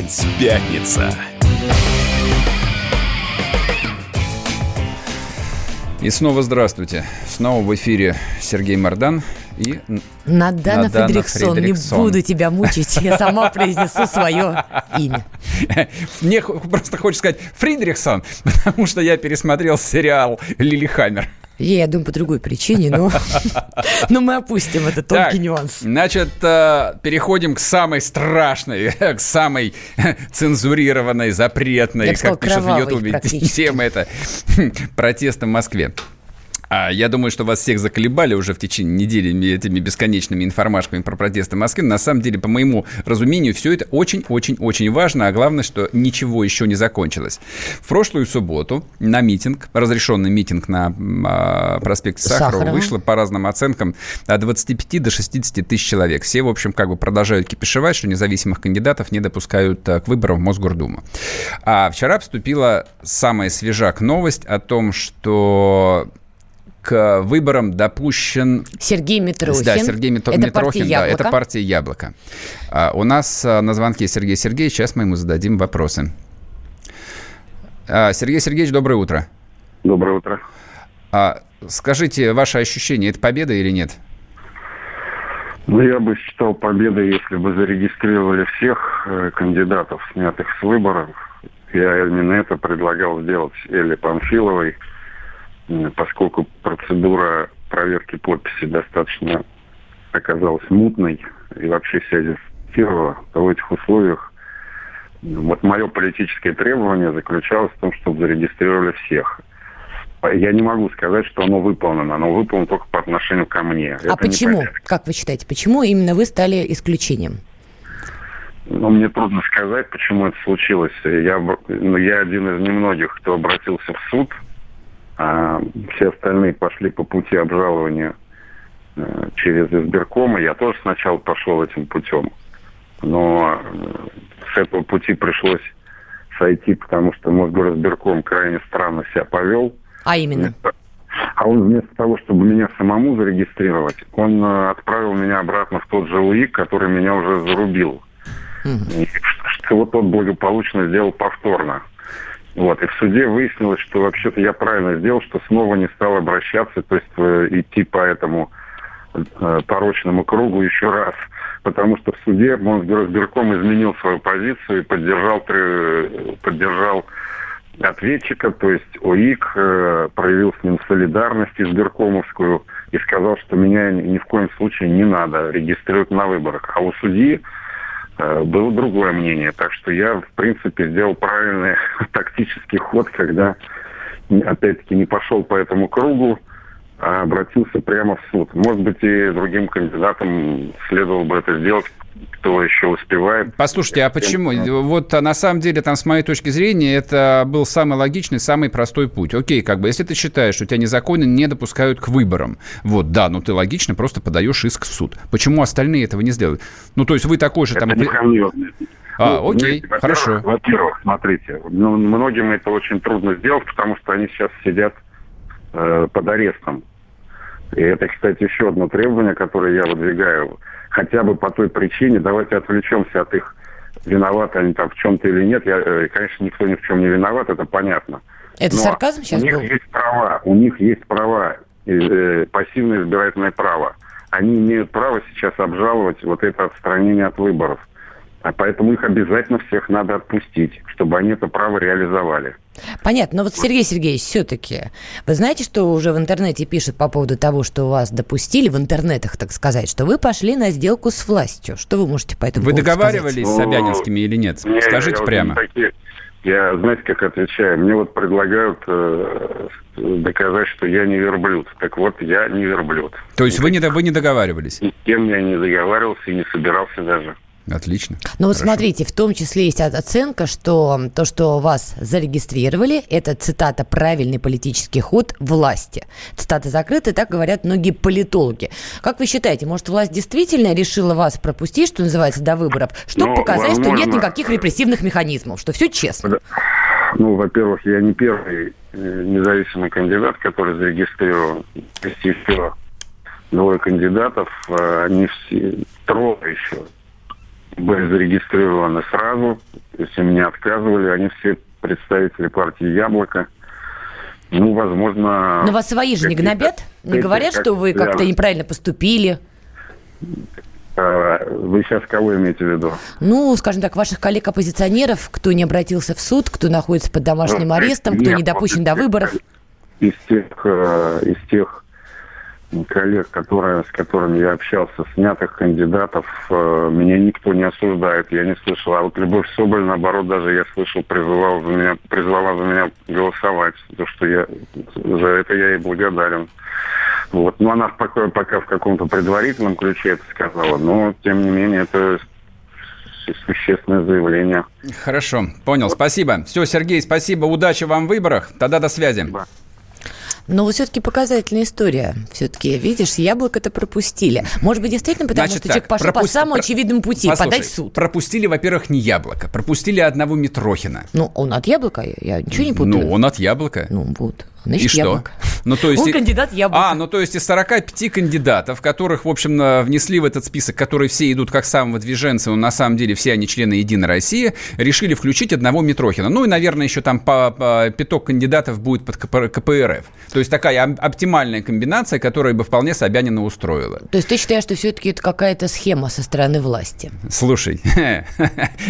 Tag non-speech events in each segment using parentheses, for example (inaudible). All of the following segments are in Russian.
Опять пятница. И снова здравствуйте. Снова в эфире Сергей Мардан и Надана, Надана Фредериксон. Фредериксон. Не буду тебя мучить, я сама произнесу свое имя. (laughs) Мне просто хочется сказать Фридрихсон, (laughs) потому что я пересмотрел сериал «Лилихаммер». Я думаю, по другой причине, но, (laughs) но мы опустим этот тонкий так, нюанс. Значит, э, переходим к самой страшной, к самой цензурированной, запретной, Я как пишут в Ютубе, темы это протесты в Москве. А я думаю, что вас всех заколебали уже в течение недели этими бесконечными информашками про протесты Москвы. На самом деле, по моему разумению, все это очень-очень-очень важно, а главное, что ничего еще не закончилось. В прошлую субботу на митинг, разрешенный митинг на э, проспекте Сахарова, Сахарова, вышло по разным оценкам от 25 до 60 тысяч человек. Все, в общем, как бы продолжают кипишевать, что независимых кандидатов не допускают а, к выборам в Мосгордуму. А вчера поступила самая свежак новость о том, что к выборам допущен... Сергей Митрохин. Да, Сергей Митро... это Митрохин, да, это партия «Яблоко». А, у нас а, на звонке Сергей Сергеевич, сейчас мы ему зададим вопросы. А, Сергей Сергеевич, доброе утро. Доброе утро. А, скажите, ваше ощущение, это победа или нет? Ну, я бы считал победой, если бы зарегистрировали всех э, кандидатов, снятых с выборов. Я именно это предлагал сделать Элли Панфиловой – поскольку процедура проверки подписи достаточно оказалась мутной и вообще вся зафиксировала, то в этих условиях вот мое политическое требование заключалось в том, чтобы зарегистрировали всех. Я не могу сказать, что оно выполнено. Оно выполнено только по отношению ко мне. А Это почему? Как вы считаете, почему именно вы стали исключением? Ну, мне трудно сказать, почему это случилось. Я, ну, я один из немногих, кто обратился в суд – а все остальные пошли по пути обжалования э, через избиркомы. Я тоже сначала пошел этим путем, но э, с этого пути пришлось сойти, потому что Мосгоризбирком крайне странно себя повел. А именно? А он вместо того, чтобы меня самому зарегистрировать, он э, отправил меня обратно в тот же УИК, который меня уже зарубил. Угу. И, что вот он благополучно сделал повторно. Вот. И в суде выяснилось, что вообще-то я правильно сделал, что снова не стал обращаться, то есть э, идти по этому э, порочному кругу еще раз. Потому что в суде Мосгорсберком изменил свою позицию и поддержал, поддержал ответчика, то есть ОИК, э, проявил с ним солидарность избиркомовскую и сказал, что меня ни в коем случае не надо регистрировать на выборах. А у судьи Э, было другое мнение. Так что я, в принципе, сделал правильный (laughs) тактический ход, когда, опять-таки, не пошел по этому кругу, а обратился прямо в суд. Может быть, и другим кандидатам следовало бы это сделать, кто еще успевает. Послушайте, а почему? Вот а на самом деле, там, с моей точки зрения, это был самый логичный, самый простой путь. Окей, как бы, если ты считаешь, что тебя незаконно не допускают к выборам, вот, да, ну ты логично просто подаешь иск в суд. Почему остальные этого не сделают? Ну, то есть вы такой же это там... Не а, ну, окей, во хорошо. Во-первых, смотрите, ну, многим это очень трудно сделать, потому что они сейчас сидят э, под арестом. И это, кстати, еще одно требование, которое я выдвигаю хотя бы по той причине, давайте отвлечемся от их виноваты они там в чем-то или нет. Я, э, конечно, никто ни в чем не виноват, это понятно. Это Но сарказм сейчас у них был? есть права, у них есть права, э, пассивное избирательное право. Они имеют право сейчас обжаловать вот это отстранение от выборов. А поэтому их обязательно всех надо отпустить, чтобы они это право реализовали. Понятно. Но вот, Сергей Сергеевич, все-таки, вы знаете, что уже в интернете пишут по поводу того, что вас допустили, в интернетах, так сказать, что вы пошли на сделку с властью. Что вы можете по этому Вы договаривались сказать? с Собянинскими или нет? нет Скажите я прямо. Такие, я, знаете, как отвечаю? Мне вот предлагают э, доказать, что я не верблюд. Так вот, я не верблюд. То есть вы не, вы не договаривались? Ни с кем я не договаривался и не собирался даже. Отлично. Ну вот смотрите, в том числе есть оценка, что то, что вас зарегистрировали, это цитата «правильный политический ход власти». Цитата закрыта, так говорят многие политологи. Как вы считаете, может, власть действительно решила вас пропустить, что называется, до выборов, чтобы ну, показать, возможно. что нет никаких репрессивных механизмов, что все честно? Ну, во-первых, я не первый э, независимый кандидат, который зарегистрирован. Есть еще двое кандидатов, а они все, трое еще были зарегистрированы сразу, то есть им не отказывали, они все представители партии «Яблоко». Ну, возможно... Но вас свои же не гнобят? Не говорят, что вы как-то неправильно поступили? А, вы сейчас кого имеете в виду? Ну, скажем так, ваших коллег-оппозиционеров, кто не обратился в суд, кто находится под домашним ну, арестом, кто не допущен до выборов? Из тех, э, из тех коллег, которые, с которыми я общался, снятых кандидатов, э, меня никто не осуждает, я не слышал. А вот Любовь Соболь, наоборот, даже я слышал, призывал за меня, призвала за меня голосовать, за что я, за это я ей благодарен. Вот. Но она пока, пока в каком-то предварительном ключе это сказала, но, тем не менее, это существенное заявление. Хорошо, понял, спасибо. Все, Сергей, спасибо, удачи вам в выборах. Тогда до связи. Да. Но вот все-таки показательная история. Все-таки, видишь, яблоко-то пропустили. Может быть, действительно, потому Значит, что так, человек пошел пропусти... по самому очевидному пути, Послушай, подать в суд. Пропустили, во-первых, не яблоко. Пропустили одного Митрохина. Ну, он от яблока? Я ничего не путаю. Ну, он от яблока. Ну, вот. Значит, и что? Ну, то есть... Он кандидат яблоко. А, ну, то есть из 45 кандидатов, которых, в общем, внесли в этот список, которые все идут как самого движенца, но на самом деле все они члены Единой России, решили включить одного Митрохина. Ну, и, наверное, еще там по, по пяток кандидатов будет под КПРФ. То есть такая оптимальная комбинация, которая бы вполне Собянина устроила. То есть ты считаешь, что все-таки это какая-то схема со стороны власти? Слушай, (laughs)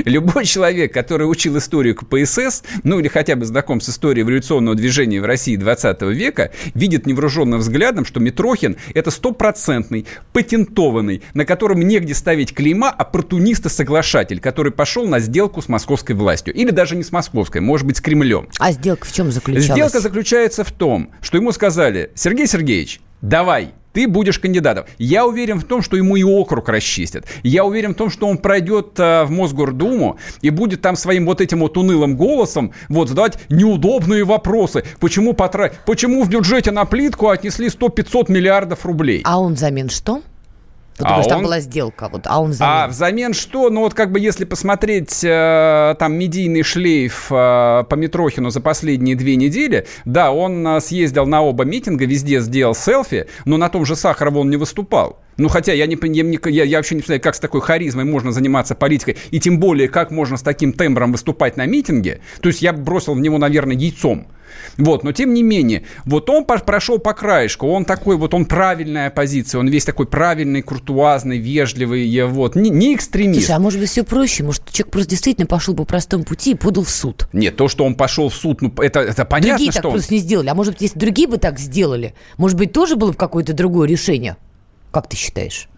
любой человек, который учил историю КПСС, ну, или хотя бы знаком с историей эволюционного движения в России 20 века видит невооруженным взглядом, что Митрохин – это стопроцентный, патентованный, на котором негде ставить клейма, оппортунист и соглашатель, который пошел на сделку с московской властью. Или даже не с московской, может быть, с Кремлем. А сделка в чем заключалась? Сделка заключается в том, что ему сказали, Сергей Сергеевич, давай, ты будешь кандидатом. Я уверен в том, что ему и округ расчистят. Я уверен в том, что он пройдет э, в Мосгордуму и будет там своим вот этим вот унылым голосом вот задавать неудобные вопросы. Почему, потра... Почему в бюджете на плитку отнесли 100-500 миллиардов рублей? А он взамен что? Потому а что он... там была сделка, вот, а он взамен. А взамен что? Ну вот как бы если посмотреть э, там медийный шлейф э, по Митрохину за последние две недели, да, он э, съездил на оба митинга, везде сделал селфи, но на том же Сахарово он не выступал. Ну, хотя я, не, я, я, вообще не понимаю, как с такой харизмой можно заниматься политикой, и тем более, как можно с таким тембром выступать на митинге. То есть я бросил в него, наверное, яйцом. Вот, но тем не менее, вот он прошел по краешку, он такой вот, он правильная оппозиция, он весь такой правильный, куртуазный, вежливый, вот, не, не экстремист. Слушай, а может быть все проще, может человек просто действительно пошел по простому пути и подал в суд? Нет, то, что он пошел в суд, ну, это, это понятно, другие что так он... просто не сделали, а может быть, если другие бы так сделали, может быть, тоже было бы какое-то другое решение? Как ты считаешь?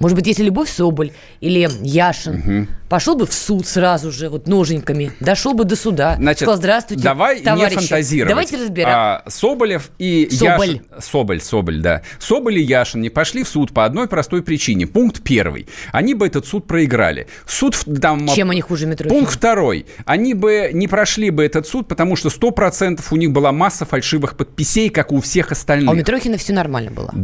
Может быть, если Любовь Соболь или Яшин угу. Пошел бы в суд сразу же, вот ноженьками, дошел бы до суда, Значит, сказал, здравствуйте, давай товарищи. не фантазировать. Давайте разбирать. А, Соболев и Соболь. Яшин... Соболь, Соболь, да. Соболь и Яшин не пошли в суд по одной простой причине. Пункт первый. Они бы этот суд проиграли. Суд там... Чем они хуже Митрохина? Пункт второй. Они бы не прошли бы этот суд, потому что 100% у них была масса фальшивых подписей, как у всех остальных. А у Митрохина все нормально было?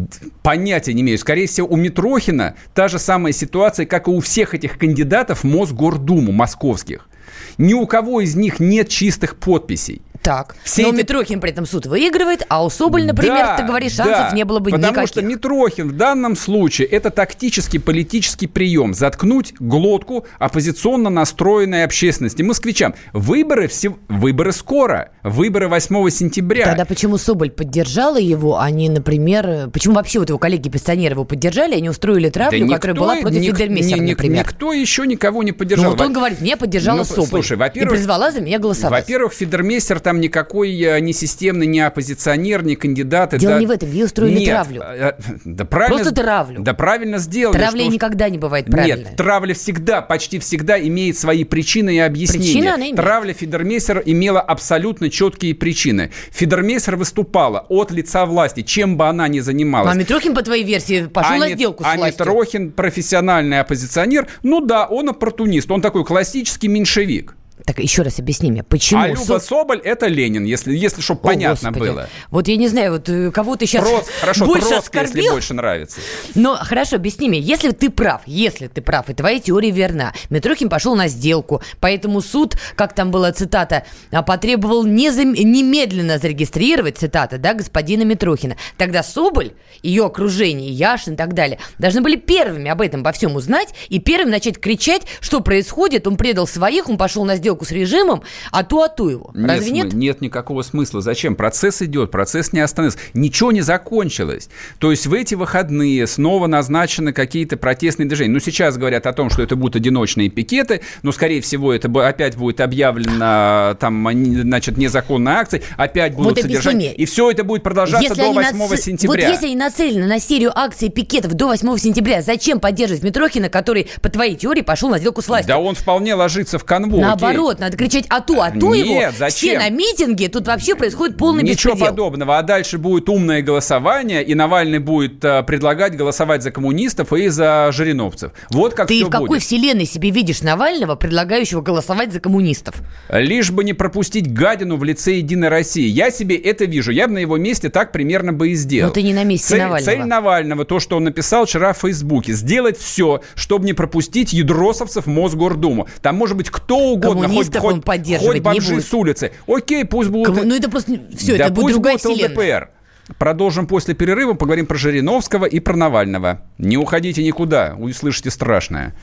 Понятия не имею. Скорее всего, у Митрохина та же самая ситуация, как и у всех этих кандидатов Мосгордуму московских. Ни у кого из них нет чистых подписей. Так. Все Но эти... Митрохин при этом суд выигрывает, а у Соболь, например, да, ты говоришь, шансов да, не было бы потому никаких. Потому что Митрохин в данном случае это тактический политический прием. Заткнуть глотку оппозиционно настроенной общественности. Москвичам. Выборы, все... Выборы скоро. Выборы 8 сентября. Тогда почему Соболь поддержала его, а не, например... Почему вообще вот его коллеги-пенсионеры его поддержали, они устроили травлю, да никто, которая была против ник, Фидельмейстера, ни, например? Никто еще никого не поддержал. Ну вот он говорит, меня поддержала ну, Соболь. Слушай, во-первых... И призвала за меня голосовать. Во-первых, Фидермейстер там никакой э, ни системный, ни оппозиционер, ни кандидат. Дело да... не в этом, ей устроили Нет, травлю. Э, да правильно, Просто травлю. Да правильно сделали. Травля что... никогда не бывает правильной. Нет, травля всегда, почти всегда имеет свои причины и объяснения. Причина она имеет. Травля Фидермейстер имела абсолютно четкие причины. Фидермейстер выступала от лица власти, чем бы она ни занималась. А Митрохин, по твоей версии, пошел а на сделку с а властью. Митрохин профессиональный оппозиционер. Ну да, он оппортунист, он такой классический меньшевик. Так еще раз объясни мне, почему... А Люба Со... Соболь – это Ленин, если, если чтобы понятно Господи. было. Вот я не знаю, вот э, кого ты сейчас Троц... Хорошо, больше Троцкий, оскорбил. если больше нравится. Но хорошо, объясни мне, если ты прав, если ты прав, и твоя теория верна, Митрохин пошел на сделку, поэтому суд, как там была цитата, а, потребовал незам... немедленно зарегистрировать, цитата, да, господина Митрохина. Тогда Соболь, ее окружение, Яшин и так далее, должны были первыми об этом во всем узнать и первыми начать кричать, что происходит, он предал своих, он пошел на сделку сделку с режимом, а то, а то его. Нет, Разве нет? Нет никакого смысла. Зачем? Процесс идет, процесс не остановился. Ничего не закончилось. То есть в эти выходные снова назначены какие-то протестные движения. Ну, сейчас говорят о том, что это будут одиночные пикеты, но, скорее всего, это опять будет объявлено там, значит, незаконной акцией, опять будут вот содержать. И все это будет продолжаться если до 8 нац... сентября. Вот если они нацелены на серию акций пикетов до 8 сентября, зачем поддерживать Митрохина, который, по твоей теории, пошел на сделку с властью? Да он вполне ложится в канву. Наоборот, наоборот, надо кричать «ату, ату Нет, его». Зачем? Все на митинге, тут вообще происходит полный Ничего беспредел. подобного. А дальше будет умное голосование, и Навальный будет э, предлагать голосовать за коммунистов и за жириновцев. Вот как Ты в какой будет. вселенной себе видишь Навального, предлагающего голосовать за коммунистов? Лишь бы не пропустить гадину в лице Единой России. Я себе это вижу. Я бы на его месте так примерно бы и сделал. Но ты не на месте цель, Навального. Цель Навального, то, что он написал вчера в Фейсбуке, сделать все, чтобы не пропустить ядросовцев в Мосгордуму. Там может быть кто угодно, хоть, хоть, он поддерживать хоть бомжи не будет. с улицы. Окей, пусть будут... Кому? Ну это просто... Все, да это будет другая будет ЛДПР. Продолжим после перерыва, поговорим про Жириновского и про Навального. Не уходите никуда, услышите страшное.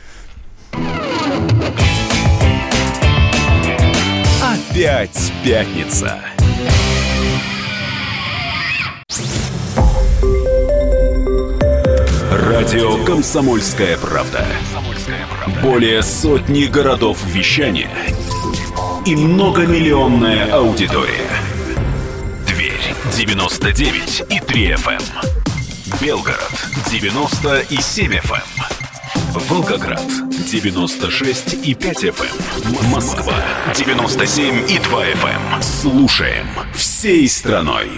Опять пятница. Радио «Комсомольская правда». Более сотни городов вещания – и многомиллионная аудитория. Тверь 99 и 3 FM. Эм. Белгород 97 FM. Эм. Волгоград 96 и 5 FM. Эм. Москва 97 и 2 FM. Слушаем всей страной.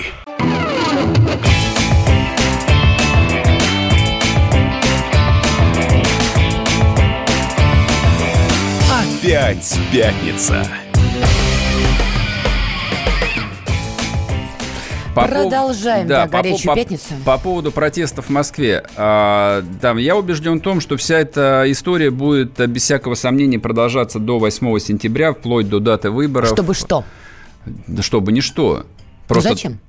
Опять пятница. По Продолжаем, да, да горячую по, пятницу. По, по поводу протестов в Москве. А, там, я убежден в том, что вся эта история будет без всякого сомнения продолжаться до 8 сентября, вплоть до даты выборов. Чтобы что? Чтобы ничто. Просто, ну, зачем?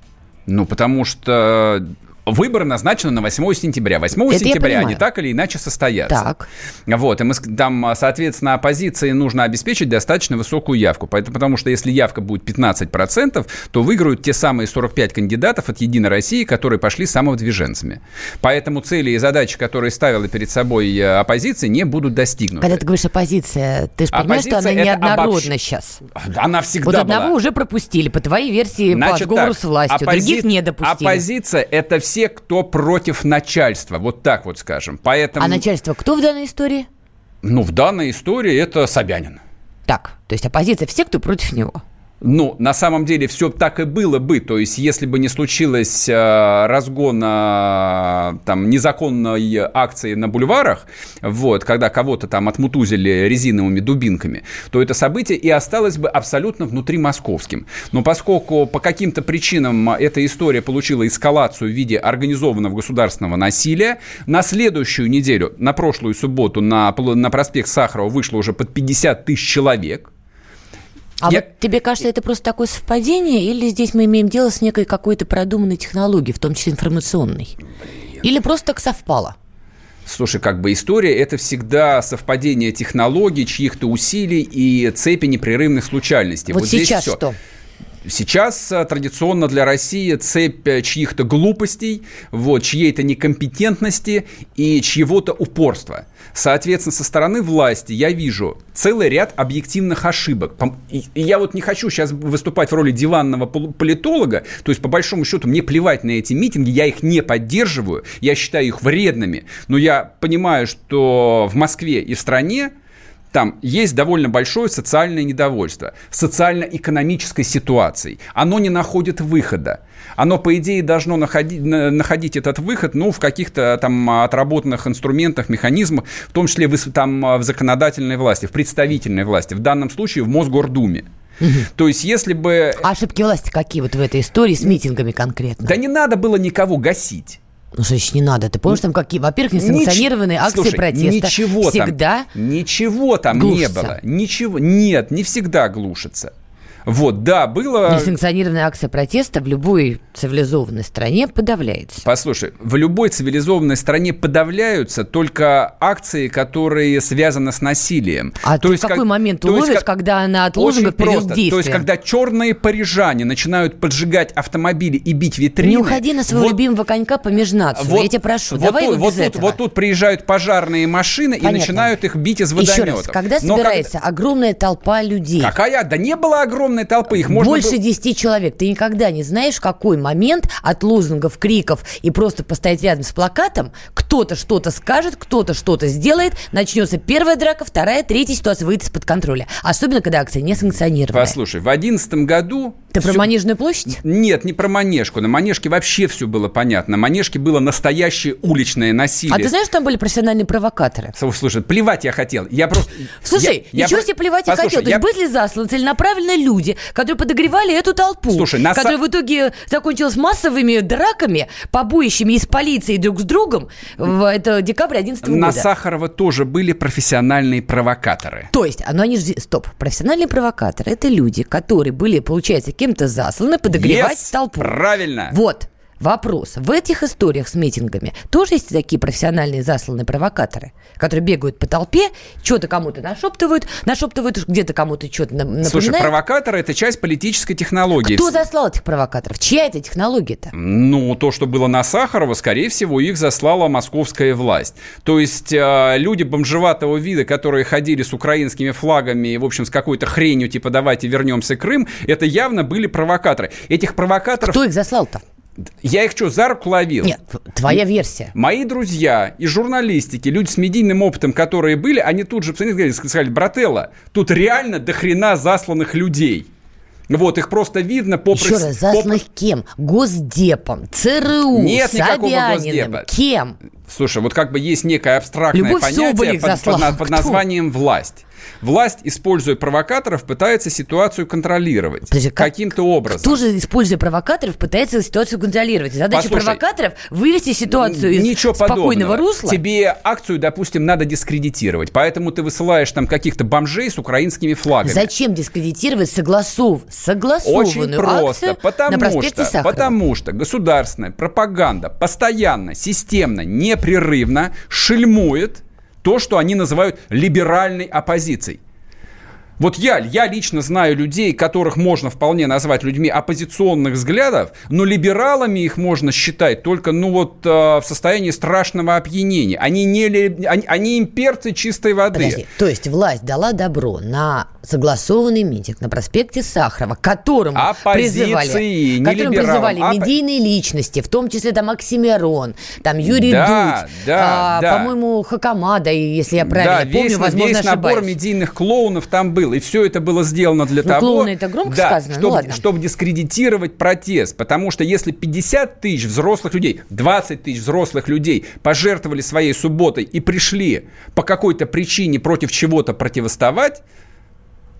Ну, потому что Выборы назначены на 8 сентября. 8 Это сентября они так или иначе состоятся. Так. Вот, и мы, там, соответственно, оппозиции нужно обеспечить достаточно высокую явку. Потому что если явка будет 15%, то выиграют те самые 45 кандидатов от «Единой России», которые пошли самовыдвиженцами. Поэтому цели и задачи, которые ставила перед собой э, оппозиция, не будут достигнуты. Когда ты говоришь оппозиция, ты же понимаешь, что она неоднородна обобщ... сейчас. Она всегда Вот одного была. уже пропустили, по твоей версии, Значит, по сговору так, с властью, оппози... других не допустили. Оппозиция – это все все, кто против начальства, вот так вот скажем. Поэтому... А начальство кто в данной истории? Ну, в данной истории это Собянин. Так, то есть оппозиция все, кто против него. Ну, на самом деле все так и было бы. То есть, если бы не случилось э, разгона там, незаконной акции на бульварах, вот, когда кого-то там отмутузили резиновыми дубинками, то это событие и осталось бы абсолютно внутри московским. Но поскольку по каким-то причинам эта история получила эскалацию в виде организованного государственного насилия, на следующую неделю, на прошлую субботу на, на проспект Сахарова вышло уже под 50 тысяч человек – а я... вот тебе кажется, это просто такое совпадение, или здесь мы имеем дело с некой какой-то продуманной технологией, в том числе информационной? Блин. Или просто так совпало? Слушай, как бы история – это всегда совпадение технологий, чьих-то усилий и цепи непрерывных случайностей. Вот, вот сейчас здесь что? Сейчас э, традиционно для России цепь э, чьих-то глупостей, вот, чьей-то некомпетентности и чьего-то упорства. Соответственно, со стороны власти я вижу целый ряд объективных ошибок. И я вот не хочу сейчас выступать в роли диванного политолога, то есть, по большому счету, мне плевать на эти митинги, я их не поддерживаю, я считаю их вредными, но я понимаю, что в Москве и в стране там есть довольно большое социальное недовольство, социально-экономической ситуацией. Оно не находит выхода. Оно, по идее, должно находить, находить этот выход ну, в каких-то там отработанных инструментах, механизмах, в том числе в, там, в законодательной власти, в представительной власти, в данном случае в Мосгордуме. Угу. То есть, если бы... А ошибки власти какие вот в этой истории с митингами конкретно? Да не надо было никого гасить. Ну, что значит не надо? Ты помнишь, там какие, во-первых, несанкционированные Нич... акции Слушай, протеста ничего всегда там, ничего там глушится. не было. Ничего, нет, не всегда глушится. Вот, да, было... Несанкционированная акция протеста в любой цивилизованной стране подавляется. Послушай, в любой цивилизованной стране подавляются только акции, которые связаны с насилием. А то есть в какой как, момент уловишь, есть, когда она от лозунга просто. То есть, когда черные парижане начинают поджигать автомобили и бить витрины... Не уходи на своего вот, любимого конька по межнацию, вот, я тебя прошу, вот давай тут, вот, тут, этого. вот тут приезжают пожарные машины Понятно. и начинают их бить из водометов. Еще раз, когда собирается Но, огромная толпа людей... Какая? Да не было огромной огромной толпы. Их можно Больше было... 10 человек. Ты никогда не знаешь, в какой момент от лозунгов, криков и просто постоять рядом с плакатом кто-то что-то скажет, кто-то что-то сделает, начнется первая драка, вторая, третья ситуация выйдет из-под контроля. Особенно, когда акция не санкционирована. Послушай, в 2011 году... Ты все... про Манежную площадь? Нет, не про Манежку. На Манежке вообще все было понятно. На Манежке было настоящее уличное насилие. А ты знаешь, что там были профессиональные провокаторы? Слушай, плевать я хотел. Я просто... Слушай, я, ничего я... себе плевать я хотел. То я... есть были засланы целенаправленно люди, которые подогревали эту толпу, Слушай, на которая в итоге закончилась массовыми драками, побоищами из полиции друг с другом. В, это декабрь 11 года. На Сахарова тоже были профессиональные провокаторы. То есть, оно они же... Стоп. Профессиональные провокаторы – это люди, которые были, получается, кем-то засланы подогревать yes, толпу. правильно. Вот. Вопрос. В этих историях с митингами тоже есть такие профессиональные засланные провокаторы, которые бегают по толпе, что-то кому-то нашептывают, нашептывают где-то кому-то что-то напоминают. Слушай, провокаторы – это часть политической технологии. Кто заслал этих провокаторов? Чья это технология-то? Ну, то, что было на Сахарова, скорее всего, их заслала московская власть. То есть э, люди бомжеватого вида, которые ходили с украинскими флагами и, в общем, с какой-то хренью, типа «давайте вернемся Крым», это явно были провокаторы. Этих провокаторов... Кто их заслал-то? Я их что, за руку ловил? Нет, твоя версия. Мои друзья из журналистики, люди с медийным опытом, которые были, они тут же сказали, сказали, брателла, тут реально дохрена засланных людей. Вот, их просто видно по... Еще раз, засланных по... кем? Госдепом, ЦРУ, Нет никакого Госдепа. Кем? Слушай, вот как бы есть некое абстрактное Любовь понятие под, под, под названием «власть». Власть, используя провокаторов, пытается ситуацию контролировать Подожди, как, каким-то образом. Кто же, используя провокаторов, пытается ситуацию контролировать? Задача Послушай, провокаторов – вывести ситуацию из ничего спокойного подобного. русла? Тебе акцию, допустим, надо дискредитировать, поэтому ты высылаешь там каких-то бомжей с украинскими флагами. Зачем дискредитировать согласов, согласованную Очень просто, потому на что, Сахарова? потому что государственная пропаганда постоянно, системно, непрерывно шельмует то, что они называют либеральной оппозицией. Вот я, я лично знаю людей, которых можно вполне назвать людьми оппозиционных взглядов, но либералами их можно считать только, ну вот, э, в состоянии страшного опьянения. Они не они, они имперцы чистой воды. Подожди, то есть власть дала добро на согласованный митинг на проспекте Сахарова, которому призывали, которым призывали а... медийные личности, в том числе там Оксимирон, там Юрий да, Дудь, да, а, да. по-моему, Хакамада, если я правильно да, помню, весь, возможно, весь ошибаюсь. набор медийных клоунов там был, и все это было сделано для ну, того, это громко да, сказано, чтобы, ну ладно. чтобы дискредитировать протест, потому что если 50 тысяч взрослых людей, 20 тысяч взрослых людей пожертвовали своей субботой и пришли по какой-то причине против чего-то противостоять,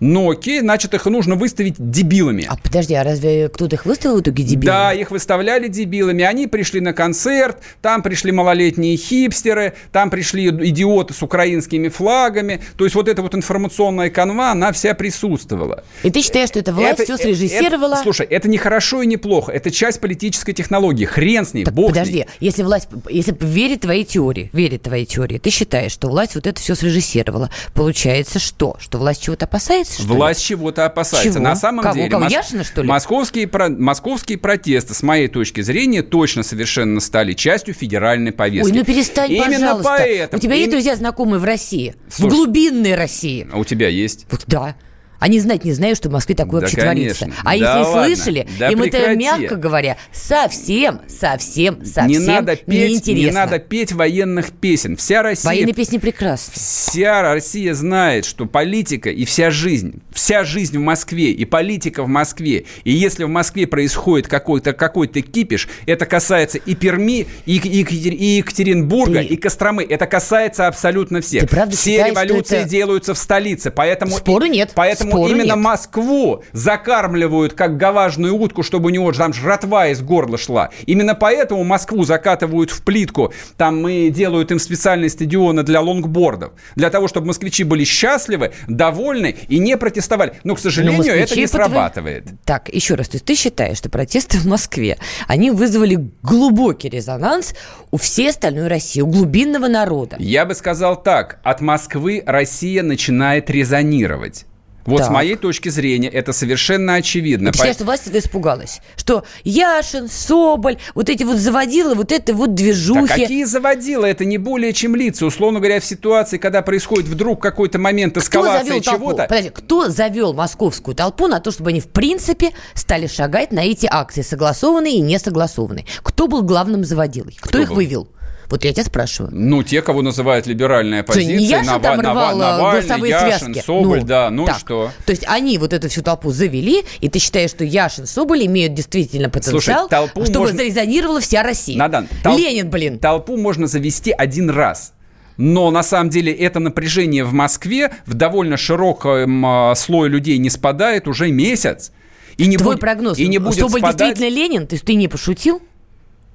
ну окей, значит, их нужно выставить дебилами. А подожди, а разве кто-то их выставил в итоге дебилами? Да, их выставляли дебилами. Они пришли на концерт, там пришли малолетние хипстеры, там пришли идиоты с украинскими флагами. То есть вот эта вот информационная канва, она вся присутствовала. И ты считаешь, что эта власть это, все срежиссировала? Это, слушай, это не хорошо и не плохо. Это часть политической технологии. Хрен с ней, так, бог подожди, если власть, если верит твоей теории, верит твоей теории, ты считаешь, что власть вот это все срежиссировала. Получается что? Что власть чего-то опасается? Опасается, Власть чего-то опасается. Чего? На самом Кого? деле... Кого? Мос... Яшина, что ли? Московские, про... московские протесты, с моей точки зрения, точно совершенно стали частью федеральной повестки. Ой, ну перестань, Именно пожалуйста. поэтому... У тебя есть друзья знакомые в России? Слушай, в глубинной России? А у тебя есть? Вот да. Они знать не знают, что в Москве такое Да, вообще конечно. творится. А Да если ладно. слышали, Да им это, прекрати. мягко говоря, совсем, совсем, совсем не надо петь, не неинтересно. надо петь военных песен. Вся Россия Военные песни прекрасны. Вся Россия знает, что политика и вся жизнь, вся жизнь в Москве и политика в Москве, и если в Москве происходит какой-то какой кипиш, это касается и Перми, и, и и Екатеринбурга, Ты- и Костромы, это касается абсолютно всех. Ты правда Все считаешь, революции это- делаются в столице, поэтому Спору нет, Поэтому спору именно нет. Москву закармливают как говажную утку, чтобы у него там жратва из горла шла. Именно поэтому Москву закатывают в плитку. Там мы делают им специальные стадионы для лонгбордов. Для того, чтобы москвичи были счастливы, довольны и не протестовали. Но, к Но сожалению, это не по твоим- срабатывает. Так, еще раз, то есть ты считаешь, что протесты в Москве, они вызвали глубокий резонанс у всей остальной России, у глубинного народа. Я бы сказал так. От Москвы Россия начинает резонировать. Вот с Так. моей точки зрения это совершенно очевидно. Считаешь, что власть это испугалась? Что Яшин, Соболь, вот эти вот заводилы, вот это вот Да движухи. какие заводила? Это не более чем лица. Условно говоря, в ситуации, когда происходит вдруг какой-то момент эскалации чего-то, Подожди, кто завел московскую толпу на то, чтобы они в принципе стали шагать на эти акции, согласованные и не согласованные? Кто был главным заводилой? Кто, Кто их был? вывел? Вот я тебя спрашиваю. Ну, те, кого называют либеральная Что, не Яшин Нава- там рвал Навальный, голосовые Яшин, связки? Соболь, да, ну и так. что? То есть они вот эту всю толпу завели, и ты считаешь, что Яшин, Соболь имеют действительно потенциал, толпу чтобы можно- зарезонировала вся Россия? Надан, тол- Ленин, блин. Толпу можно завести один раз. Но на самом деле это напряжение в Москве в довольно широком а, слое людей не спадает уже месяц. И не Твой будет- прогноз, И не будет Соболь спадать. действительно Ленин? То есть ты не пошутил?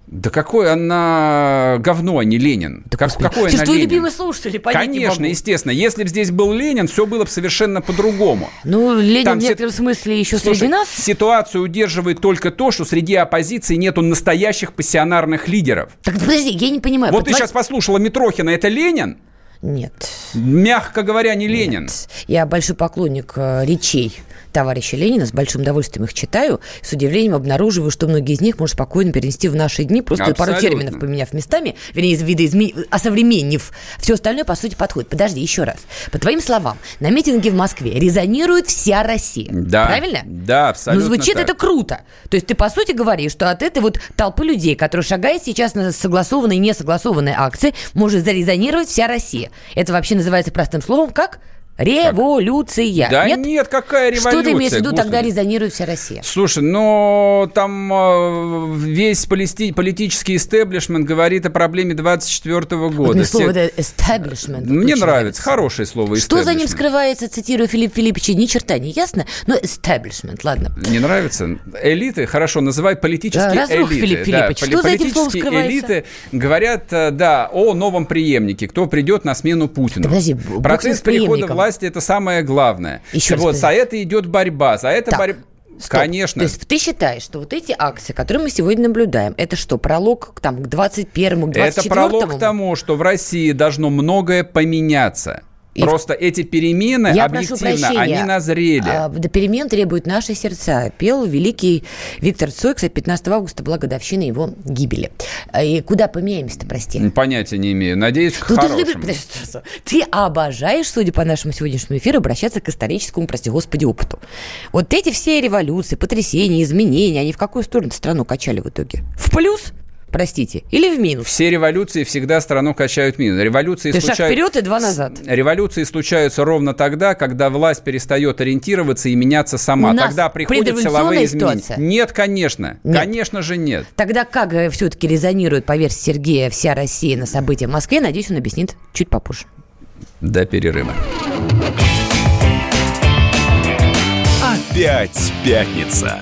Да какой она говно, а не Ленин. Как, Господи, какой ты она что, Ленин? любимый слушатель, понять не Конечно, могу. естественно. Если бы здесь был Ленин, все было бы совершенно по-другому. Ну, Ленин Там в си- некотором смысле еще Слушай, среди нас. ситуацию удерживает только то, что среди оппозиции нету настоящих пассионарных лидеров. Так подожди, я не понимаю. вот по ты сейчас послушала Митрохина, это Ленин? Нет. Мягко говоря, не Ленин. Я большой поклонник э, речей товарища Ленина, с большим удовольствием их читаю. С удивлением обнаруживаю, что многие из них можно спокойно перенести в наши дни, просто пару Абсолютно. терминов поменяв местами, вернее, из видоизме... осовременив. Все остальное, по сути, подходит. Подожди, еще раз. По твоим словам, на митинге в Москве резонирует вся Россия. Да. Правильно? Да, абсолютно Ну, звучит так. это круто. То есть ты, по сути, говоришь, что от этой вот толпы людей, которые шагают сейчас на согласованные и несогласованные акции, может зарезонировать вся Россия. Это вообще называется простым словом как революция. Да Нет? нет, какая революция? Что ты имеешь в виду, тогда господи? резонирует вся Россия? Слушай, но там э, весь полисти- политический истеблишмент говорит о проблеме 24 Вот года. мне слово это establishment. Мне очень нравится, хорошее слово Что за ним скрывается, цитирую Филипп Филипповича, ни черта не ясно, но establishment, ладно. Не нравится? Элиты, хорошо, называй политические Да, разрух, элиты. Филипп Филиппович. поли- Что за этим словом скрывается? элиты говорят, э, да, о новом преемнике, кто придет на смену Путину. Да подожди, Процесс перехода преемником. Власти – это самое главное. Еще раз вот, подожди. за это идет борьба, за это борьба... Стоп. Конечно. То есть ты считаешь, что вот эти акции, которые мы сегодня наблюдаем, это что, пролог к, там, к 21-му, к 24-му? Это пролог к тому, что в России должно многое поменяться. И- Просто эти перемены Я объективно, они назрели. А, До перемен требуют наши сердца. Пел великий Виктор Цой, кстати, 15 августа была годовщина его гибели. А, И куда поменяемся-то, прости? Понятия не имею. Надеюсь, к Ну, ты же хорошему. любишь, подожди, что- что? ты обожаешь, судя по нашему сегодняшнему эфиру, обращаться к историческому, прости господи, опыту. Вот эти все революции, потрясения, изменения, они в какую сторону страну качали в итоге? В плюс, простите, или в минус? Все революции всегда страну качают минус. Революции То есть шаг случаются... вперед и два назад. Революции случаются ровно тогда, когда власть перестает ориентироваться и меняться сама. У нас Тогда приходят силовые изменения. ситуация? Нет, конечно. Нет. Конечно же нет. Тогда как все-таки резонирует, по версии Сергея, вся Россия на события в Москве, надеюсь, он объяснит чуть попозже. До перерыва. Опять пятница.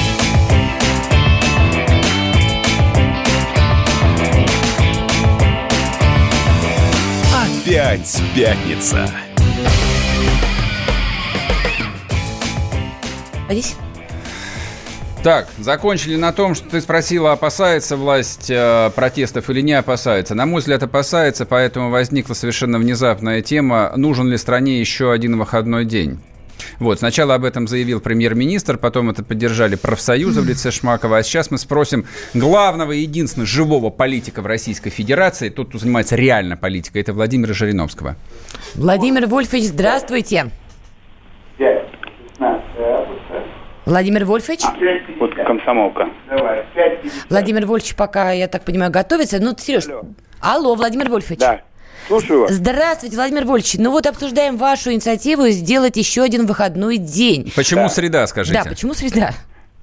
Опять пятница. Борис? Так, закончили на том, что ты спросила, опасается власть э, протестов или не опасается. На мой взгляд, опасается, поэтому возникла совершенно внезапная тема, нужен ли стране еще один выходной день. Вот, сначала об этом заявил премьер-министр, потом это поддержали профсоюзы в лице Шмакова, а сейчас мы спросим главного и единственного живого политика в Российской Федерации, тот, кто занимается реально политикой, это Владимира Жириновского. Владимир Вольфович, здравствуйте. 5, 16 Владимир Вольфович? Вот комсомолка. Владимир Вольфович пока, я так понимаю, готовится. Ну, Сереж, алло, алло Владимир Вольфович. Да. Слушаю вас. Здравствуйте, Владимир Вольфович. Ну вот обсуждаем вашу инициативу сделать еще один выходной день. Почему да. среда, скажите? Да, почему среда?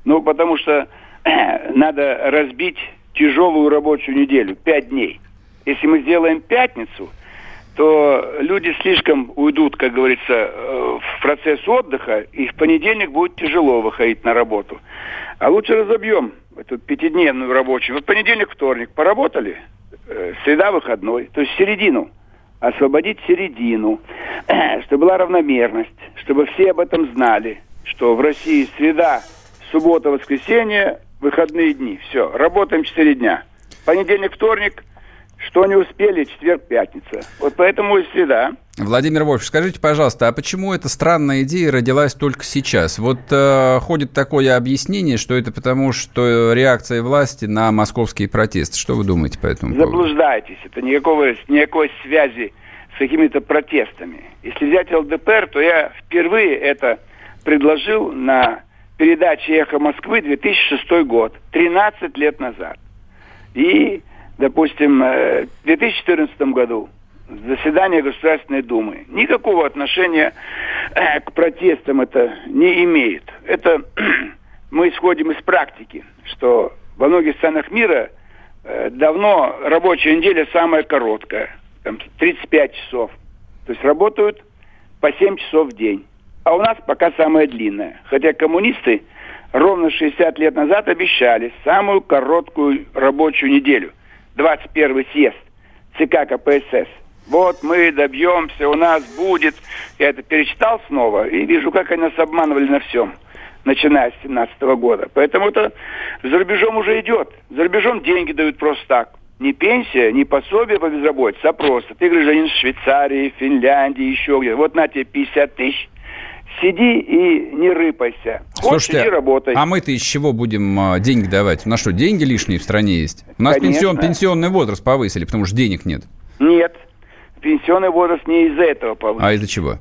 Ну, потому что (clears throat) надо разбить тяжелую рабочую неделю, пять дней. Если мы сделаем пятницу, то люди слишком уйдут, как говорится, э, в процесс отдыха, и в понедельник будет тяжело выходить на работу. А лучше разобьем эту пятидневную рабочую. Вот понедельник, вторник поработали, среда выходной, то есть середину. Освободить середину, (clears throat) чтобы была равномерность, чтобы все об этом знали, что в России среда, суббота, воскресенье, выходные дни. Все, работаем 4 дня. Понедельник, вторник – что не успели, четверг, пятница. Вот поэтому и среда. Владимир Вольф, скажите, пожалуйста, а почему эта странная идея родилась только сейчас? Вот э, ходит такое объяснение, что это потому, что реакция власти на московские протесты. Что вы думаете по этому Заблуждаетесь. поводу? Это никакого, никакой связи с какими-то протестами. Если взять ЛДПР, то я впервые это предложил на передаче «Эхо Москвы» 2006 год, 13 лет назад. И допустим, э, в 2014 году заседание Государственной Думы никакого отношения э, к протестам это не имеет. Это (clears throat) мы исходим из практики, что во многих странах мира э, давно рабочая неделя самая короткая, там 35 часов. То есть работают по 7 часов в день. А у нас пока самая длинная. Хотя коммунисты ровно 60 лет назад обещали самую короткую рабочую неделю. 21 съезд ЦК КПСС. Вот мы добьемся, у нас будет. Я это перечитал снова и вижу, как они нас обманывали на всем, начиная с 17 года. Поэтому это за рубежом уже идет. За рубежом деньги дают просто так. Не пенсия, не пособие по безработице, а просто. Ты гражданин Швейцарии, Финляндии, еще где-то. Вот на тебе 50 тысяч сиди и не рыпайся. Хочешь, Слушайте, иди работай. а мы-то из чего будем а, деньги давать? У нас что, деньги лишние в стране есть? У нас пенсион, пенсионный возраст повысили, потому что денег нет. Нет, пенсионный возраст не из-за этого повысили. А из-за чего?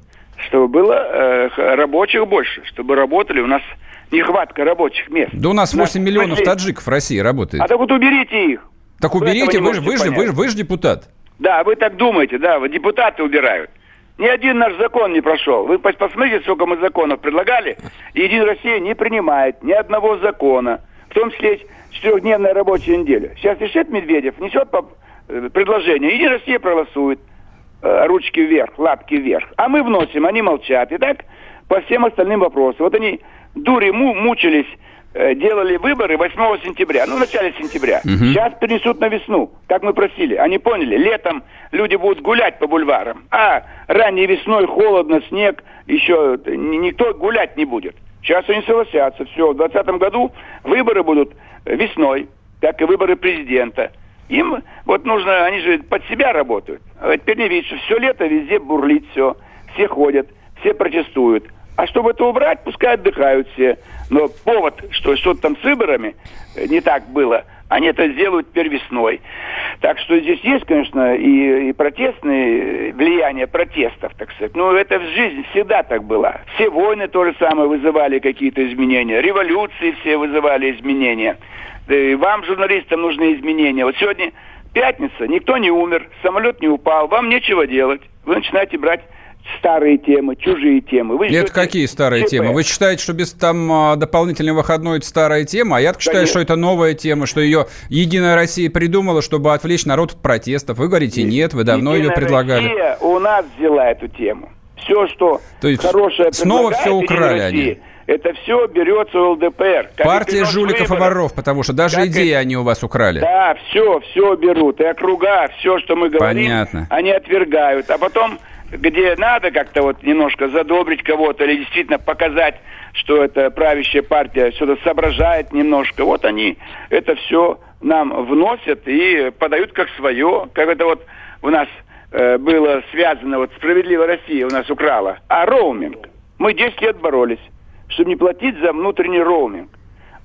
Чтобы было э, рабочих больше, чтобы работали. У нас нехватка рабочих мест. Да у нас 8 у нас миллионов таджиков в России работает. А так вот уберите их. Так уберите, вы, вы, вы, же, вы, вы же депутат. Да, вы так думаете, да, вот депутаты убирают. Ни один наш закон не прошел. Вы посмотрите, сколько мы законов предлагали. И Единая Россия не принимает ни одного закона. В том числе четырехдневная рабочая неделя. Сейчас решит Медведев, несет по э, предложение. Единая Россия проголосует. Э, ручки вверх, лапки вверх. А мы вносим, они молчат. И так по всем остальным вопросам. Вот они дури му мучились делали выборы 8 сентября, ну, в начале сентября. Угу. Сейчас перенесут на весну, как мы просили. Они поняли, летом люди будут гулять по бульварам, а ранней весной холодно, снег, еще никто гулять не будет. Сейчас они согласятся. Все, в 2020 году выборы будут весной, как и выборы президента. Им вот нужно, они же под себя работают. А теперь не что все лето везде бурлит все. Все ходят, все протестуют. А чтобы это убрать, пускай отдыхают все. Но повод, что что-то там с выборами э, не так было, они это сделают теперь весной. Так что здесь есть, конечно, и, и протестные влияния протестов, так сказать. Но это в жизни всегда так было. Все войны то же самое вызывали какие-то изменения. Революции все вызывали изменения. Да и вам, журналистам, нужны изменения. Вот сегодня пятница, никто не умер, самолет не упал, вам нечего делать. Вы начинаете брать старые темы, чужие темы. Вы это какие старые ЧП. темы? Вы считаете, что без там а, дополнительный выходной это старая тема? А я считаю, Конечно. что это новая тема, что ее Единая Россия придумала, чтобы отвлечь народ от протестов. Вы говорите, нет, вы давно Единая ее предлагали. Россия у нас взяла эту тему. Все, что То есть хорошее снова все украли России, они. Это все берется у ЛДПР. Как Партия жуликов выборов. и воров, потому что даже как идеи это... они у вас украли. Да, все, все берут. И округа, все, что мы говорим, Понятно. они отвергают. А потом где надо как-то вот немножко задобрить кого-то или действительно показать, что это правящая партия что-то соображает немножко. Вот они это все нам вносят и подают как свое, как это вот у нас э, было связано, вот «Справедливая Россия» у нас украла, а роуминг. Мы 10 лет боролись, чтобы не платить за внутренний роуминг.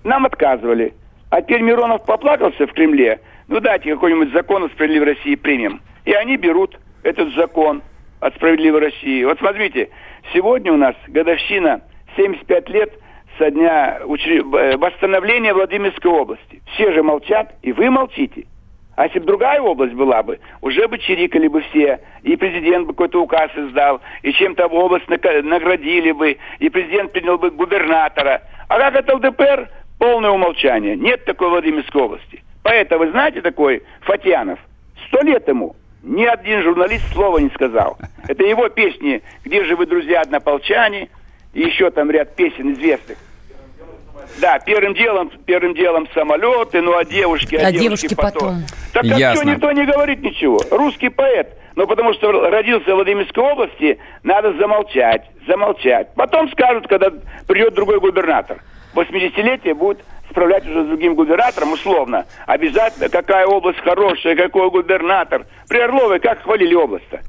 Нам отказывали. А теперь Миронов поплакался в Кремле, ну дайте какой-нибудь закон о «Справедливой России» примем. И они берут этот закон от «Справедливой России». Вот смотрите, сегодня у нас годовщина 75 лет со дня э, восстановления Владимирской области. Все же молчат, и вы молчите. А если бы другая область была бы, уже бы чирикали бы все, и президент бы какой-то указ издал, и чем-то область наградили бы, и президент принял бы губернатора. А как это ЛДПР? Полное умолчание. Нет такой Владимирской области. Поэтому, вы знаете такой Фатьянов? Сто лет ему ни один журналист слова не сказал. (laughs) Это его песни «Где же вы, друзья, однополчане?» и еще там ряд песен известных. Да, первым делом, первым делом самолеты, ну а девушки, а, а девушки, девушки потом. потом. Так как Ясно. что, никто не говорит ничего. Русский поэт. Но потому что родился в Владимирской области, надо замолчать, замолчать. Потом скажут, когда придет другой губернатор. 80-летие будет справлять уже с другим губернатором, условно. Обязательно, какая область хорошая, какой губернатор. При Орловой как хвалили область-то?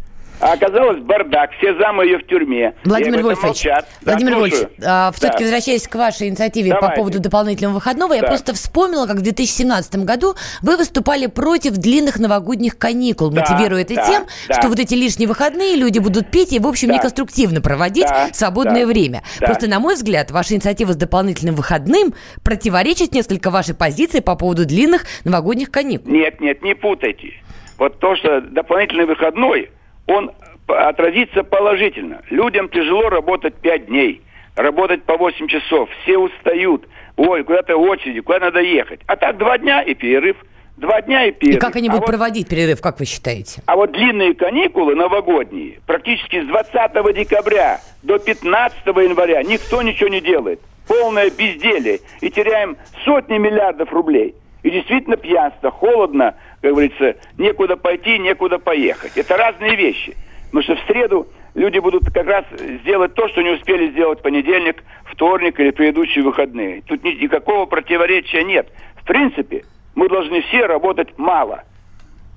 А оказалось бардак, все замы ее в тюрьме. Владимир Вольфович, Владимир да, Вольфович, а, все-таки да. возвращаясь к вашей инициативе Давайте. по поводу дополнительного выходного, да. я просто вспомнила, как в 2017 году вы выступали против длинных новогодних каникул, да, мотивируя это да, тем, да. что вот эти лишние выходные люди будут пить и, в общем, да. неконструктивно проводить да, свободное да, время. Да. Просто, на мой взгляд, ваша инициатива с дополнительным выходным противоречит несколько вашей позиции по поводу длинных новогодних каникул. Нет, нет, не путайте. Вот то, что дополнительный выходной – он отразится положительно. Людям тяжело работать 5 дней, работать по 8 часов. Все устают. Ой, куда-то очереди, куда надо ехать. А так два дня и перерыв. Два дня и перерыв. И как они будут а проводить вот, перерыв, как вы считаете? А вот длинные каникулы новогодние, практически с 20 декабря до 15 января никто ничего не делает. Полное безделие. И теряем сотни миллиардов рублей. И действительно пьянство, холодно, как говорится, некуда пойти, некуда поехать. Это разные вещи. Потому что в среду люди будут как раз сделать то, что не успели сделать в понедельник, вторник или предыдущие выходные. Тут никакого противоречия нет. В принципе, мы должны все работать мало.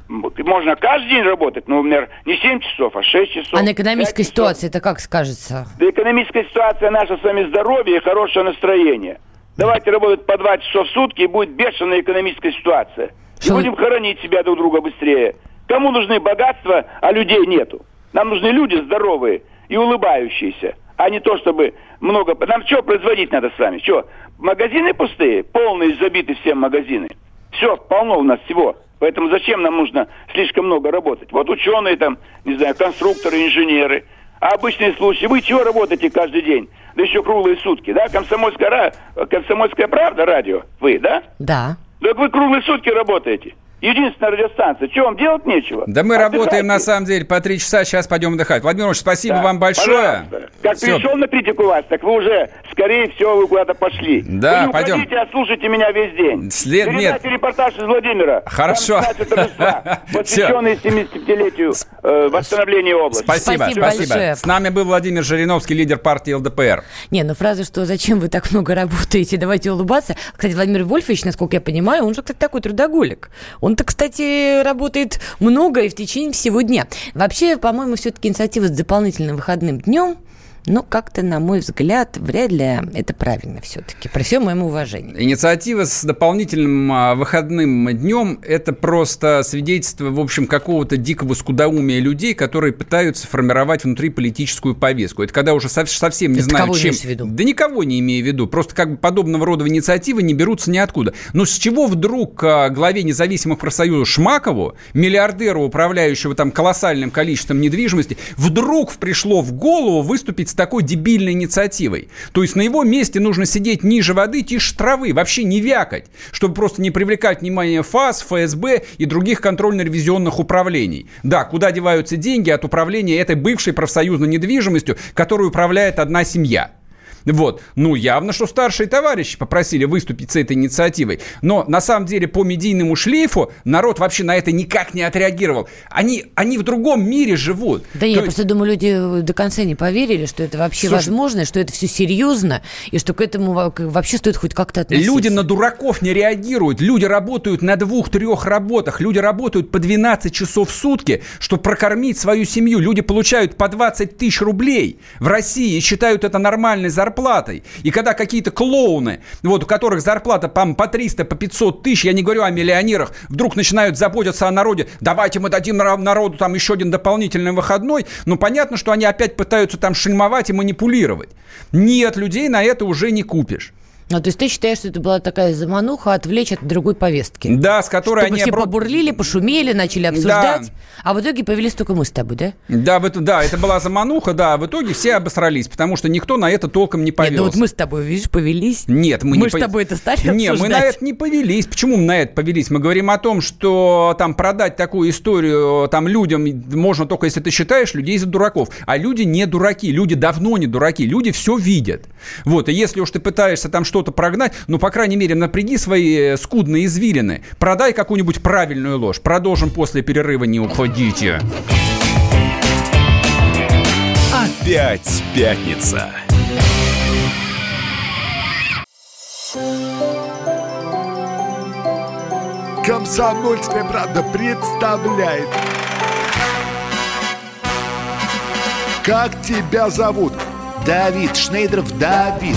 Можно каждый день работать, но, например, не 7 часов, а 6 часов. А на экономической ситуации это как скажется? Да экономическая ситуация наша с вами здоровье и хорошее настроение. Давайте работать по 2 часа в сутки, и будет бешеная экономическая ситуация. И будем хоронить себя друг друга быстрее. Кому нужны богатства, а людей нету? Нам нужны люди здоровые и улыбающиеся, а не то, чтобы много... Нам что производить надо с вами? Что, магазины пустые? Полные забиты все магазины. Все, полно у нас всего. Поэтому зачем нам нужно слишком много работать? Вот ученые там, не знаю, конструкторы, инженеры. А обычные случаи, вы чего работаете каждый день? Да еще круглые сутки, да? Комсомольская, Комсомольская правда, радио, вы, да? Да. Так вы круглые сутки работаете. Единственная радиостанция. Что, вам делать нечего? Да мы Отдыхайте. работаем, на самом деле, по три часа. Сейчас пойдем отдыхать. Владимир Ильич, спасибо да, вам большое. Пожалуйста. Как Все. пришел на критику вас, так вы уже, скорее всего, вы куда-то пошли. Да, вы не пойдем. уходите, а слушайте меня весь день. След... Нет. репортаж из Владимира. Хорошо. (laughs) посвященный 75-летию э, восстановления области. Спасибо, спасибо. спасибо. С нами был Владимир Жириновский, лидер партии ЛДПР. Не, ну фраза, что зачем вы так много работаете, давайте улыбаться. Кстати, Владимир Вольфович, насколько я понимаю, он же, кстати, такой трудоголик. Он-то, кстати, работает много и в течение всего дня. Вообще, по-моему, все-таки инициатива с дополнительным выходным днем но как-то, на мой взгляд, вряд ли это правильно все-таки, при всем моем уважении. Инициатива с дополнительным а, выходным днем – это просто свидетельство, в общем, какого-то дикого скудоумия людей, которые пытаются формировать внутри политическую повестку. Это когда уже совсем не это знают, кого чем... в виду? Да никого не имею в виду. Просто как бы подобного рода инициативы не берутся ниоткуда. Но с чего вдруг а, главе независимых профсоюзов Шмакову, миллиардеру, управляющего там колоссальным количеством недвижимости, вдруг пришло в голову выступить такой дебильной инициативой. То есть на его месте нужно сидеть ниже воды, тише травы, вообще не вякать, чтобы просто не привлекать внимание ФАС, ФСБ и других контрольно-ревизионных управлений. Да, куда деваются деньги от управления этой бывшей профсоюзной недвижимостью, которую управляет одна семья. Вот. Ну, явно, что старшие товарищи попросили выступить с этой инициативой. Но на самом деле по медийному шлейфу народ вообще на это никак не отреагировал. Они, они в другом мире живут. Да То я есть- просто думаю, люди до конца не поверили, что это вообще Слушай- возможно, что это все серьезно, и что к этому вообще стоит хоть как-то относиться. Люди на дураков не реагируют. Люди работают на двух-трех работах. Люди работают по 12 часов в сутки, чтобы прокормить свою семью. Люди получают по 20 тысяч рублей в России и считают это нормальной зарплатой. И когда какие-то клоуны, вот, у которых зарплата по, по 300, по 500 тысяч, я не говорю о миллионерах, вдруг начинают заботиться о народе, давайте мы дадим народу там еще один дополнительный выходной, ну понятно, что они опять пытаются там шельмовать и манипулировать. Нет, людей на это уже не купишь. Ну, то есть ты считаешь, что это была такая замануха отвлечь от другой повестки? Да, с которой Чтобы они... все обро- побурлили, пошумели, начали обсуждать, а в итоге появились только мы с тобой, да? Да, в это, да, это была замануха, да, а в итоге все обосрались, потому что никто на это толком не Нет, повелся. ну вот мы с тобой, видишь, повелись. Нет, мы, Мы не ж с тобой это стали Не, мы на обсуждать? это не повелись. Почему мы на это повелись? Мы говорим о том, что там продать такую историю там людям можно только если ты считаешь людей за дураков. А люди не дураки, люди давно не дураки, люди все видят. Вот, и если уж ты пытаешься там что-то прогнать, ну, по крайней мере, напряги свои э, скудные извилины, продай какую-нибудь правильную ложь. Продолжим после перерыва, не уходите. Опять пятница. Комсомольская правда представляет. Как тебя зовут? Давид, Шнейдеров Давид.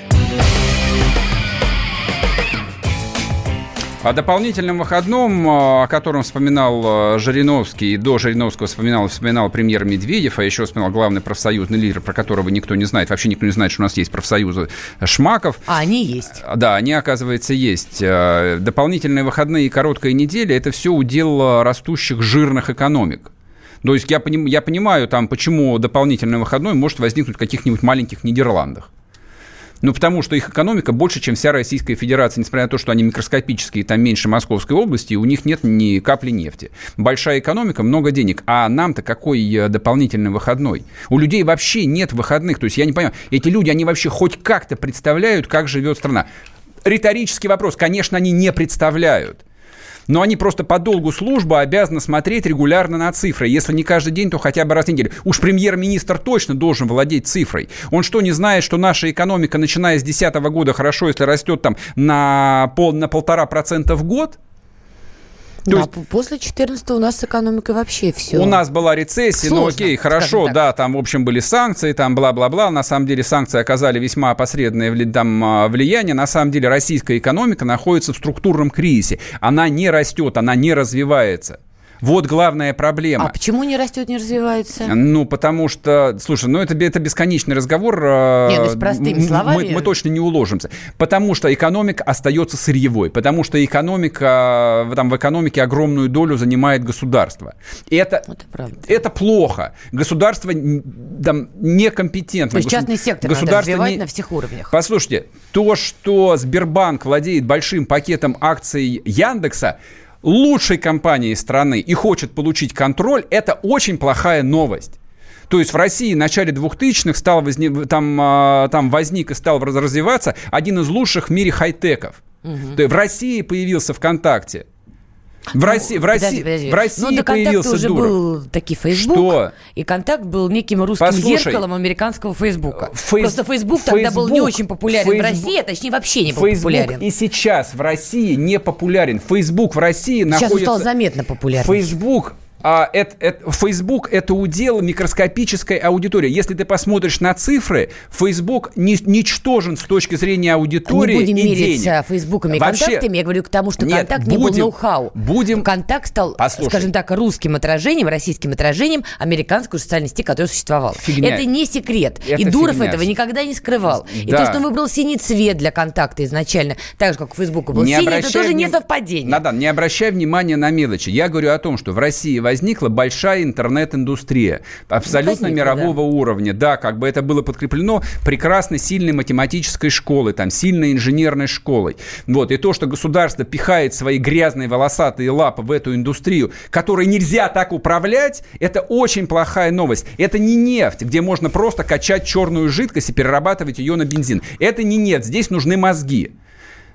О дополнительном выходном, э, о котором вспоминал э, Жириновский, и до Жириновского вспоминал, вспоминал премьер Медведев, а еще вспоминал главный профсоюзный лидер, про которого никто не знает. Вообще никто не знает, что у нас есть профсоюзы Шмаков. А они есть. Да, они, оказывается, есть. Э, Дополнительные выходные и короткая неделя – это все удел э, растущих жирных экономик. То есть я, поним, я понимаю, там, почему дополнительный выходной может возникнуть в каких-нибудь маленьких Нидерландах. Ну, потому что их экономика больше, чем вся Российская Федерация, несмотря на то, что они микроскопические, там меньше Московской области, и у них нет ни капли нефти. Большая экономика, много денег. А нам-то какой э, дополнительный выходной? У людей вообще нет выходных. То есть я не понимаю, эти люди, они вообще хоть как-то представляют, как живет страна? Риторический вопрос. Конечно, они не представляют. Но они просто по долгу службы обязаны смотреть регулярно на цифры. Если не каждый день, то хотя бы раз в неделю. Уж премьер-министр точно должен владеть цифрой. Он что, не знает, что наша экономика, начиная с 2010 года, хорошо, если растет там на, пол, на полтора процента в год? То Да, есть- после 14 у нас с экономикой вообще все. У нас была рецессия, ну Сложно, окей, хорошо, да, там, в общем, были санкции, там, бла-бла-бла. На самом деле санкции оказали весьма опосредованное вли- там, а, влияние. На самом деле российская экономика находится в структурном кризисе. Она не растет, она не развивается. Вот главная проблема. А почему не растет, не развивается? Ну, потому что, слушай, ну это, это бесконечный разговор. э, Нет, ну, с простыми словами. Мы, мы точно не уложимся. Потому что экономика остается сырьевой. Потому что экономика, в- там, в экономике огромную долю занимает государство. И это, Это правда. это плохо. Государство там, некомпетентно. То есть частный сектор надо государство развивать не- на всех уровнях. Послушайте, то, что Сбербанк владеет большим пакетом акций Яндекса, лучшей компанией страны и хочет получить контроль, это очень плохая новость. То есть в России в начале 2000-х стал возни- там, а, там возник и стал раз- развиваться один из лучших в мире хай-теков. То есть в России появился ВКонтакте. В России, в России, Подожди, подожди. в России ну, до контакта уже Дуров. был таки Facebook, Что? и контакт был неким русским Послушай, зеркалом американского Фейсбука. Фейс- Просто Facebook тогда был не очень популярен в Facebook- России, а точнее вообще не был Facebook популярен. и сейчас в России не популярен. Facebook в России Сейчас он находится... стал заметно популярнее. Facebook а, это, это, Facebook – это удел микроскопической аудитории. Если ты посмотришь на цифры, Facebook не, ничтожен с точки зрения аудитории Не будем и мериться денег. Фейсбуками и Вообще- контактами. Я говорю к тому, что Нет, контакт не был будем- ноу-хау. будем- Контакт стал, Послушай. скажем так, русским отражением, российским отражением американской социальной сети, которая существовала. Фигня. Это не секрет. и Это Дуров фигня. этого никогда не скрывал. И Да. то, что он выбрал синий цвет для контакта изначально, так же, как у Фейсбука был Не синий, это тоже не вним- совпадение. Надан, не обращай внимания на мелочи. Я говорю о том, что в России возникла большая интернет-индустрия абсолютно Возникла, мирового уровня. Да, как бы это было подкреплено прекрасной, сильной математической школой, там, сильной инженерной школой. Вот. И то, что государство пихает свои грязные волосатые лапы в эту индустрию, которой нельзя так управлять, это очень плохая новость. Это не нефть, где можно просто качать черную жидкость и перерабатывать ее на бензин. Это не нефть, здесь нужны мозги.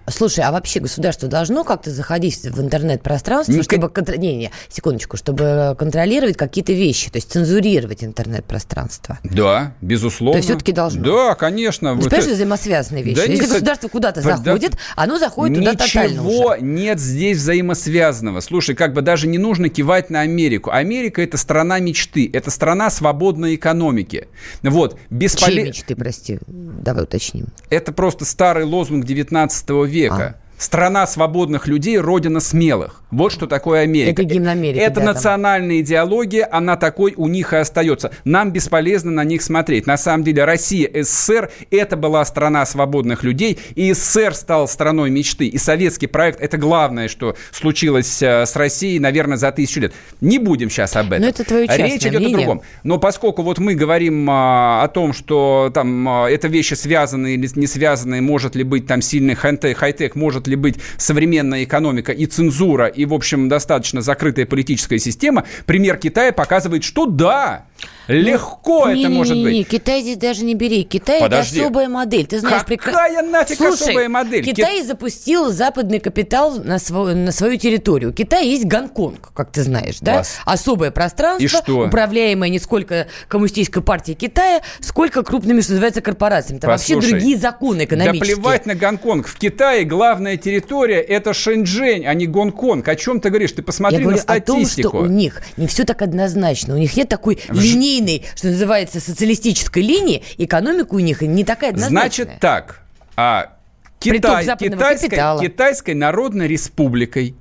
Слушай, а вообще государство должно как-то заходить в интернет-пространство, Не- чтобы... контр- Не, не, секундочку, чтобы контролировать какие-то вещи, то есть цензурировать интернет-пространство. Да, безусловно. То есть всё-таки должно? Да, конечно. Ну, Вот понимаешь, это- взаимосвязанные вещи. Да Если не государство куда-то Да- заходит, оно заходит туда тотально Ничего нет здесь взаимосвязанного. Слушай, как бы даже не нужно кивать на Америку. Америка – это страна мечты, это страна свободной экономики. Вот, Чьи бесполезно. мечты, прости? Давай уточним. Это просто старый лозунг 19 века века. Страна свободных людей, родина смелых. Вот что такое Америка. Это гимн Америки, Это да, там. национальная идеология, она такой у них и остается. Нам бесполезно на них смотреть. На самом деле Россия, СССР, это была страна свободных людей, и СССР стал страной мечты. И советский проект, это главное, что случилось э, с Россией, наверное, за тысячу лет. Не будем сейчас об этом. Но это твое Речь идет мнение. о другом. Но поскольку вот мы говорим а, о том, что там а, это вещи связанные или не связанные, может ли быть там сильный хай-тек, хай-тек, может ли быть современная экономика и цензура, и, в общем, достаточно закрытая политическая система, пример Китая показывает, что да, легко это может Не-не-не, быть. Китай здесь даже не бери. Китай Подожди. это особая модель. Ты знаешь, Какая нафиг Слушай, особая модель? Китай запустил западный капитал на, свой- на свою территорию. У Китая есть Гонконг, как ты знаешь, да? Класс. Особое пространство, И что? управляемое не сколько коммунистической партией Китая, сколько крупными, что называется, корпорациями. Там вообще Послушай, другие законы Да экономические. плевать на Гонконг. В Китае главная территория это Шэньчжэнь, а не Гонконг. О чем ты говоришь? Ты посмотри Я говорю на о том, статистику. что у них не все так однозначно. У них нет такой линейной, что называется, социалистической линии. Экономика у них не такая однозначная. Значит так, а, Китай, Китайской. Китайской Народной Республикой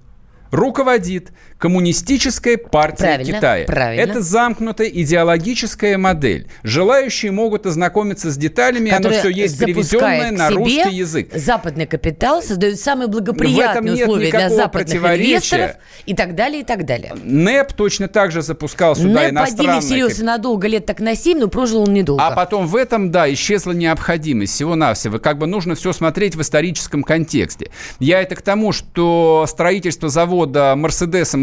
руководит Коммунистическая партия Правильно, Китая. правильно. Это замкнутая идеологическая модель. Желающие могут ознакомиться с деталями, оно которая все есть переведенное на русский язык. Западный капитал создает самые благоприятные условия для западных инвесторов и так далее, и так далее. НЭП точно так же запускал сюда НЭП иностранные... подели вселился надолго, лет так на 7, но прожил он недолго. А потом в этом, да, исчезла необходимость всего-навсего. Как бы нужно все смотреть в историческом контексте. Я это к тому, что строительство завода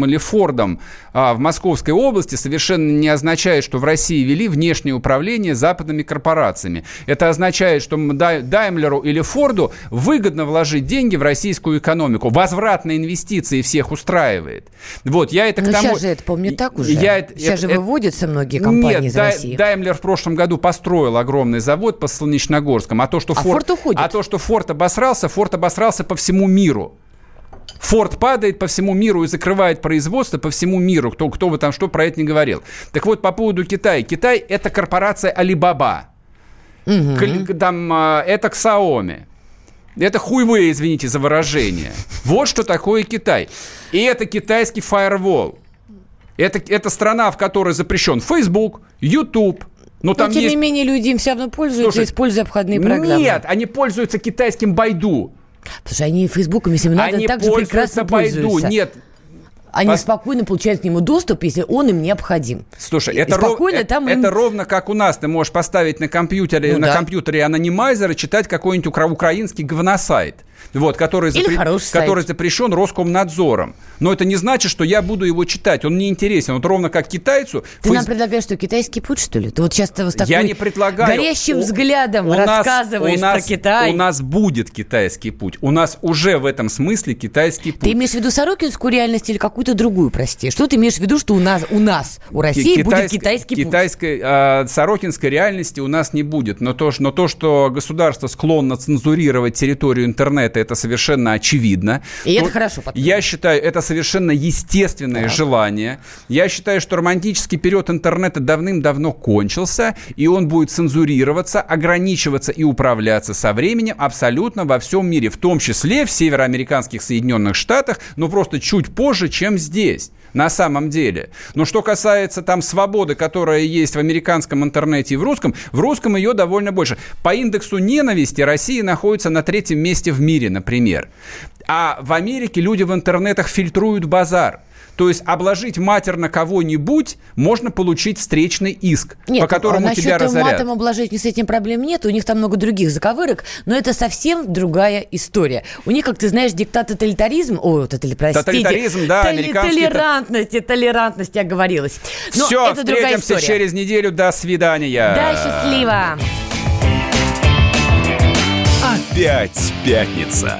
Или Фордом а, в Московской области совершенно не означает, что в России вели внешнее управление западными корпорациями. Это означает, что Даймлеру или Форду выгодно вложить деньги в российскую экономику. Возврат на инвестиции всех устраивает. Вот, я это к Но тому... сейчас же это, помню, так уже. Я это- сейчас это- же выводятся многие компании нет, из Дай- России. Даймлер в прошлом году построил огромный завод по Солнечногорском. А то, что А Форд уходит. А то, что Форд обосрался, Форд обосрался по всему миру. Форд падает по всему миру и закрывает производство по всему миру, кто, кто бы там что про это не говорил. Так вот, по поводу Китая. Китай – это корпорация Alibaba. К- там, а, это Xiaomi. Это хуйвы, извините за выражение. Вот что такое Китай. И это китайский фаервол. Это, это страна, в которой запрещен Facebook, YouTube. Но Но, там тем есть... не менее, люди им все равно пользуются, Слушай, используя обходные программы. Нет, они пользуются китайским Байду. Что они Фейсбуком, если им надо, они так же прекрасно пользуются Байду. пользуются. Нет, Они Пос- спокойно получают к нему доступ, если он им необходим. Слушай, это, ров- э- там это им- ровно как у нас. Ты можешь поставить на компьютере, Ну на да. компьютере анонимайзер и читать какой-нибудь укра- украинский говносайт. Вот, который, сайт. который запрещен Роскомнадзором. Но это не значит, что я буду его читать. Он не интересен. Вот ровно как китайцу. Ты фейс- нам предлагаешь, что китайский путь, что ли? Ты вот сейчас с такой Я не предлагаю. горящим взглядом у рассказываешь у нас, про Китай. У нас будет китайский путь. У нас уже в этом смысле китайский путь. Ты имеешь в виду Сорокинскую реальность или какую-то другую, прости? Что ты имеешь в виду, что у нас, у нас, у России будет Китайской- китайский путь? китайской, а, сорокинской реальности у нас не будет. Но то, но то, что государство склонно цензурировать территорию интернета интернета, это совершенно очевидно. И это хорошо. Я считаю, это совершенно естественное желание. Я считаю, что романтический период интернета давным-давно кончился, и он будет цензурироваться, ограничиваться и управляться со временем абсолютно во всем мире, в том числе в североамериканских Соединенных Штатах, но просто чуть позже, чем здесь на самом деле. Но что касается там свободы, которая есть в американском интернете и в русском, в русском ее довольно больше. По индексу ненависти Россия находится на третьем месте в мире, например. А в Америке люди в интернетах фильтруют базар. То есть обложить матерно кого-нибудь можно получить встречный иск, Нет, по которому насчет тебя разорят. матом обложить с этим проблем нет, у них там много других заковырок, но это совсем другая история. У них, как ты знаешь, диктат тоталитаризм, ой, тотали, простите, Тоталитаризм, да, толи- американский это- толерантность, оговорилась. Но Все, это другая встретимся история. через неделю. До свидания. Да, счастливо. Опять пятница.